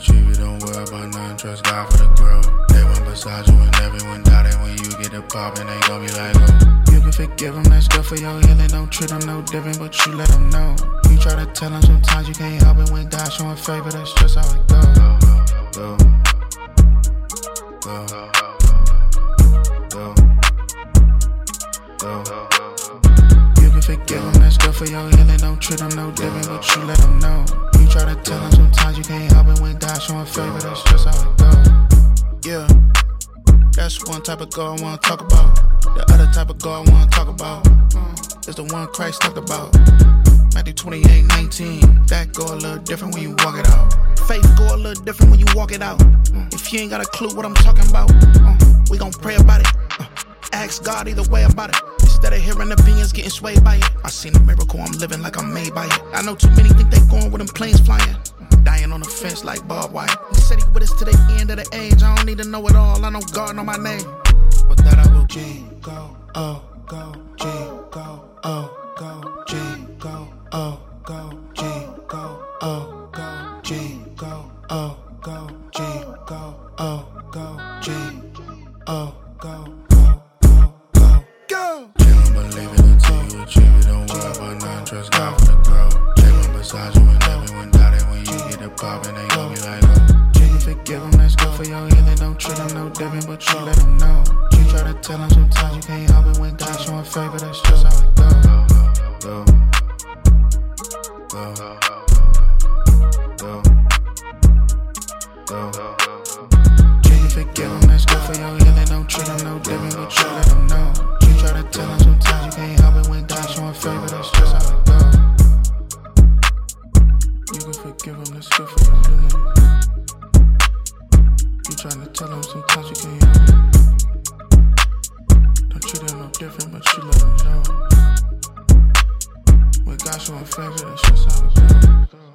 achieve it, don't worry about nothing. Trust God for the growth. They went beside you and everyone doubted when you get the poppin'. They gon' be like, oh. You can forgive them, that's good for your healing. Don't treat them no different, but you let them know. You try to tell them sometimes you can't help it when God showing favor. That's just how it go. Go, go, go, go, go, go. You can forgive them, that's good for your healing. Don't treat them no different, but you let them know. You try to tell them sometimes you can't favor. That's just how it go. Yeah, that's one type of God I wanna talk about. The other type of God I wanna talk about is the one Christ talked about. Matthew 28, 19. That go a little different when you walk it out. Faith go a little different when you walk it out. Uh, if you ain't got a clue what I'm talking about, uh, we gon' pray about it. Uh, ask God either way about it. Instead of hearing opinions getting swayed by it. I seen a miracle, I'm living like I'm made by it. I know too many think they going with them planes fence like barbed wire. He said he with us to the end of the age. I don't need to know it all. I know God know my name. But that I will G go oh go G go oh go G go oh go G go oh go G go oh go G go oh go G oh go go go go go. You don't believe it until you achieve it. Don't worry about nothing. Trust God for the growth. They went beside you Forgive them, that's good for your healing. Don't treat them no different, but you let them know. You try to tell them sometimes you can't help it when God showing favor. That's just how it go. Go, go, go, go, go, go. You can forgive them, that's good for your healing. Sometimes you can't. Don't no different, but you let them know. When God showing favor, that's just how it goes.